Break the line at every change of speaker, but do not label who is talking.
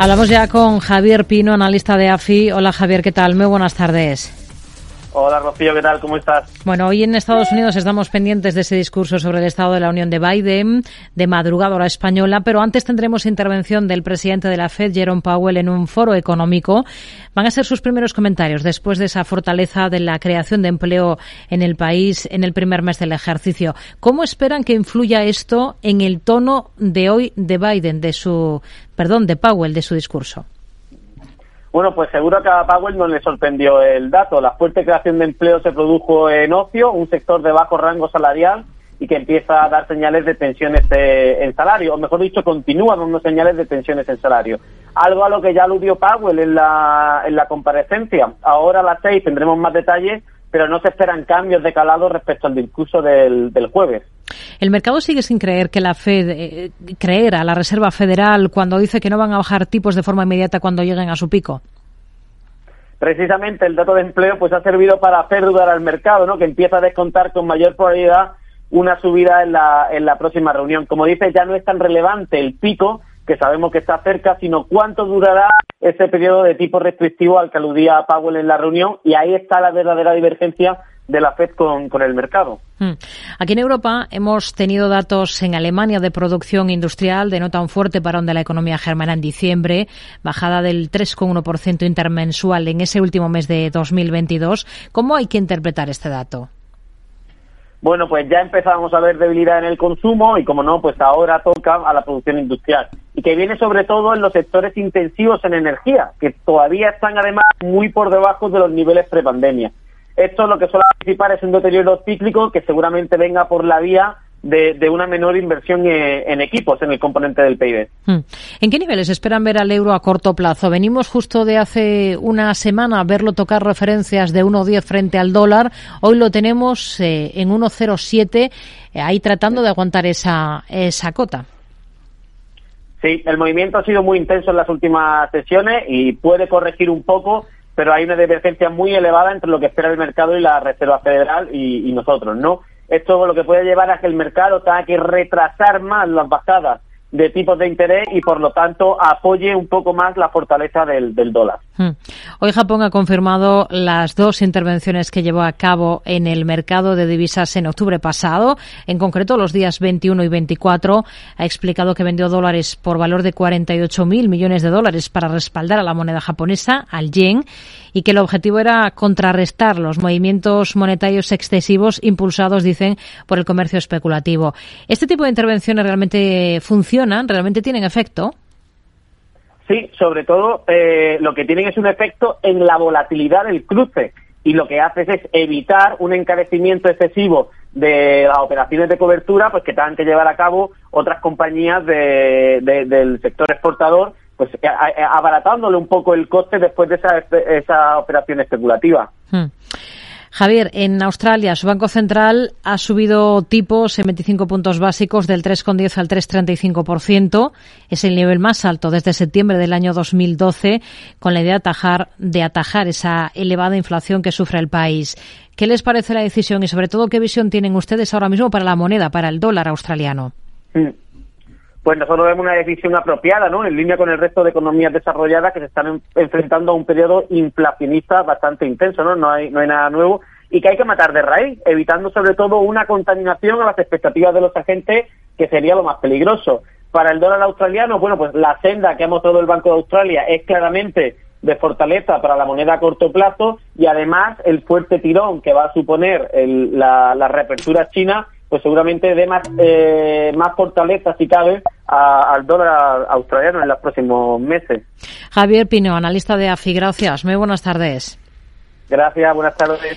Hablamos ya con Javier Pino, analista de AFI. Hola Javier, ¿qué tal? Muy buenas tardes.
Hola Rocío, ¿qué tal? ¿Cómo estás?
Bueno, hoy en Estados Unidos estamos pendientes de ese discurso sobre el Estado de la Unión de Biden, de madrugada hora española, pero antes tendremos intervención del presidente de la Fed, Jerome Powell, en un foro económico. Van a ser sus primeros comentarios después de esa fortaleza de la creación de empleo en el país en el primer mes del ejercicio. ¿Cómo esperan que influya esto en el tono de hoy de Biden, de su, perdón, de Powell, de su discurso?
Bueno, pues seguro que a Powell no le sorprendió el dato. La fuerte creación de empleo se produjo en ocio, un sector de bajo rango salarial y que empieza a dar señales de tensiones en salario, o mejor dicho, continúa dando señales de tensiones en salario. Algo a lo que ya aludió Powell en la, en la comparecencia. Ahora a las seis tendremos más detalles, pero no se esperan cambios de calado respecto al discurso del, del jueves.
El mercado sigue sin creer que la Fed, eh, creer a la Reserva Federal cuando dice que no van a bajar tipos de forma inmediata cuando lleguen a su pico.
Precisamente el dato de empleo pues ha servido para hacer dudar al mercado, ¿no? Que empieza a descontar con mayor probabilidad una subida en la, en la próxima reunión. Como dice, ya no es tan relevante el pico, que sabemos que está cerca, sino cuánto durará ese periodo de tipo restrictivo al que aludía Powell en la reunión, y ahí está la verdadera divergencia de la FED con, con el mercado.
Hmm. Aquí en Europa hemos tenido datos en Alemania de producción industrial de no tan fuerte parón de la economía germana en diciembre, bajada del 3,1% intermensual en ese último mes de 2022. ¿Cómo hay que interpretar este dato?
Bueno, pues ya empezamos a ver debilidad en el consumo y, como no, pues ahora toca a la producción industrial y que viene sobre todo en los sectores intensivos en energía, que todavía están además muy por debajo de los niveles prepandemia. Esto lo que suele anticipar es un deterioro cíclico que seguramente venga por la vía de, una menor inversión en, equipos en el componente del PIB.
Hmm. ¿En qué niveles esperan ver al euro a corto plazo? Venimos justo de hace una semana a verlo tocar referencias de 1,10 frente al dólar. Hoy lo tenemos eh, en 1,07, eh, ahí tratando de aguantar esa, esa cota.
Sí, el movimiento ha sido muy intenso en las últimas sesiones y puede corregir un poco pero hay una divergencia muy elevada entre lo que espera el mercado y la Reserva Federal y, nosotros, ¿no? Esto lo que puede llevar a que el mercado tenga que retrasar más las bajadas de tipos de interés y por lo tanto apoye un poco más la fortaleza del, dólar. Hmm.
Hoy Japón ha confirmado las dos intervenciones que llevó a cabo en el mercado de divisas en octubre pasado, en concreto los días 21 y 24. Ha explicado que vendió dólares por valor de 48.000 millones de dólares para respaldar a la moneda japonesa, al yen, y que el objetivo era contrarrestar los movimientos monetarios excesivos impulsados, dicen, por el comercio especulativo. ¿Este tipo de intervenciones realmente funcionan? ¿Realmente tienen efecto?
Sí, sobre todo eh, lo que tienen es un efecto en la volatilidad del cruce y lo que haces es evitar un encarecimiento excesivo de las operaciones de cobertura pues que tengan que llevar a cabo otras compañías del sector exportador pues abaratándole un poco el coste después de esa, esa operación especulativa. Hmm.
Javier, en Australia su Banco Central ha subido tipos en 25 puntos básicos del 3,10 al 3,35%. Es el nivel más alto desde septiembre del año 2012 con la idea de atajar, de atajar esa elevada inflación que sufre el país. ¿Qué les parece la decisión y sobre todo qué visión tienen ustedes ahora mismo para la moneda, para el dólar australiano?
Pues nosotros vemos una decisión apropiada, ¿no? En línea con el resto de economías desarrolladas que se están enfrentando a un periodo inflacionista bastante intenso, ¿no? No hay, no hay nada nuevo y que hay que matar de raíz, evitando sobre todo una contaminación a las expectativas de los agentes, que sería lo más peligroso. Para el dólar australiano, bueno, pues la senda que ha mostrado el Banco de Australia es claramente de fortaleza para la moneda a corto plazo y además el fuerte tirón que va a suponer la, la reapertura china pues seguramente dé más, eh, más fortaleza, si cabe, al dólar australiano en los próximos meses.
Javier Pino, analista de AFI, gracias. Muy buenas tardes.
Gracias, buenas tardes.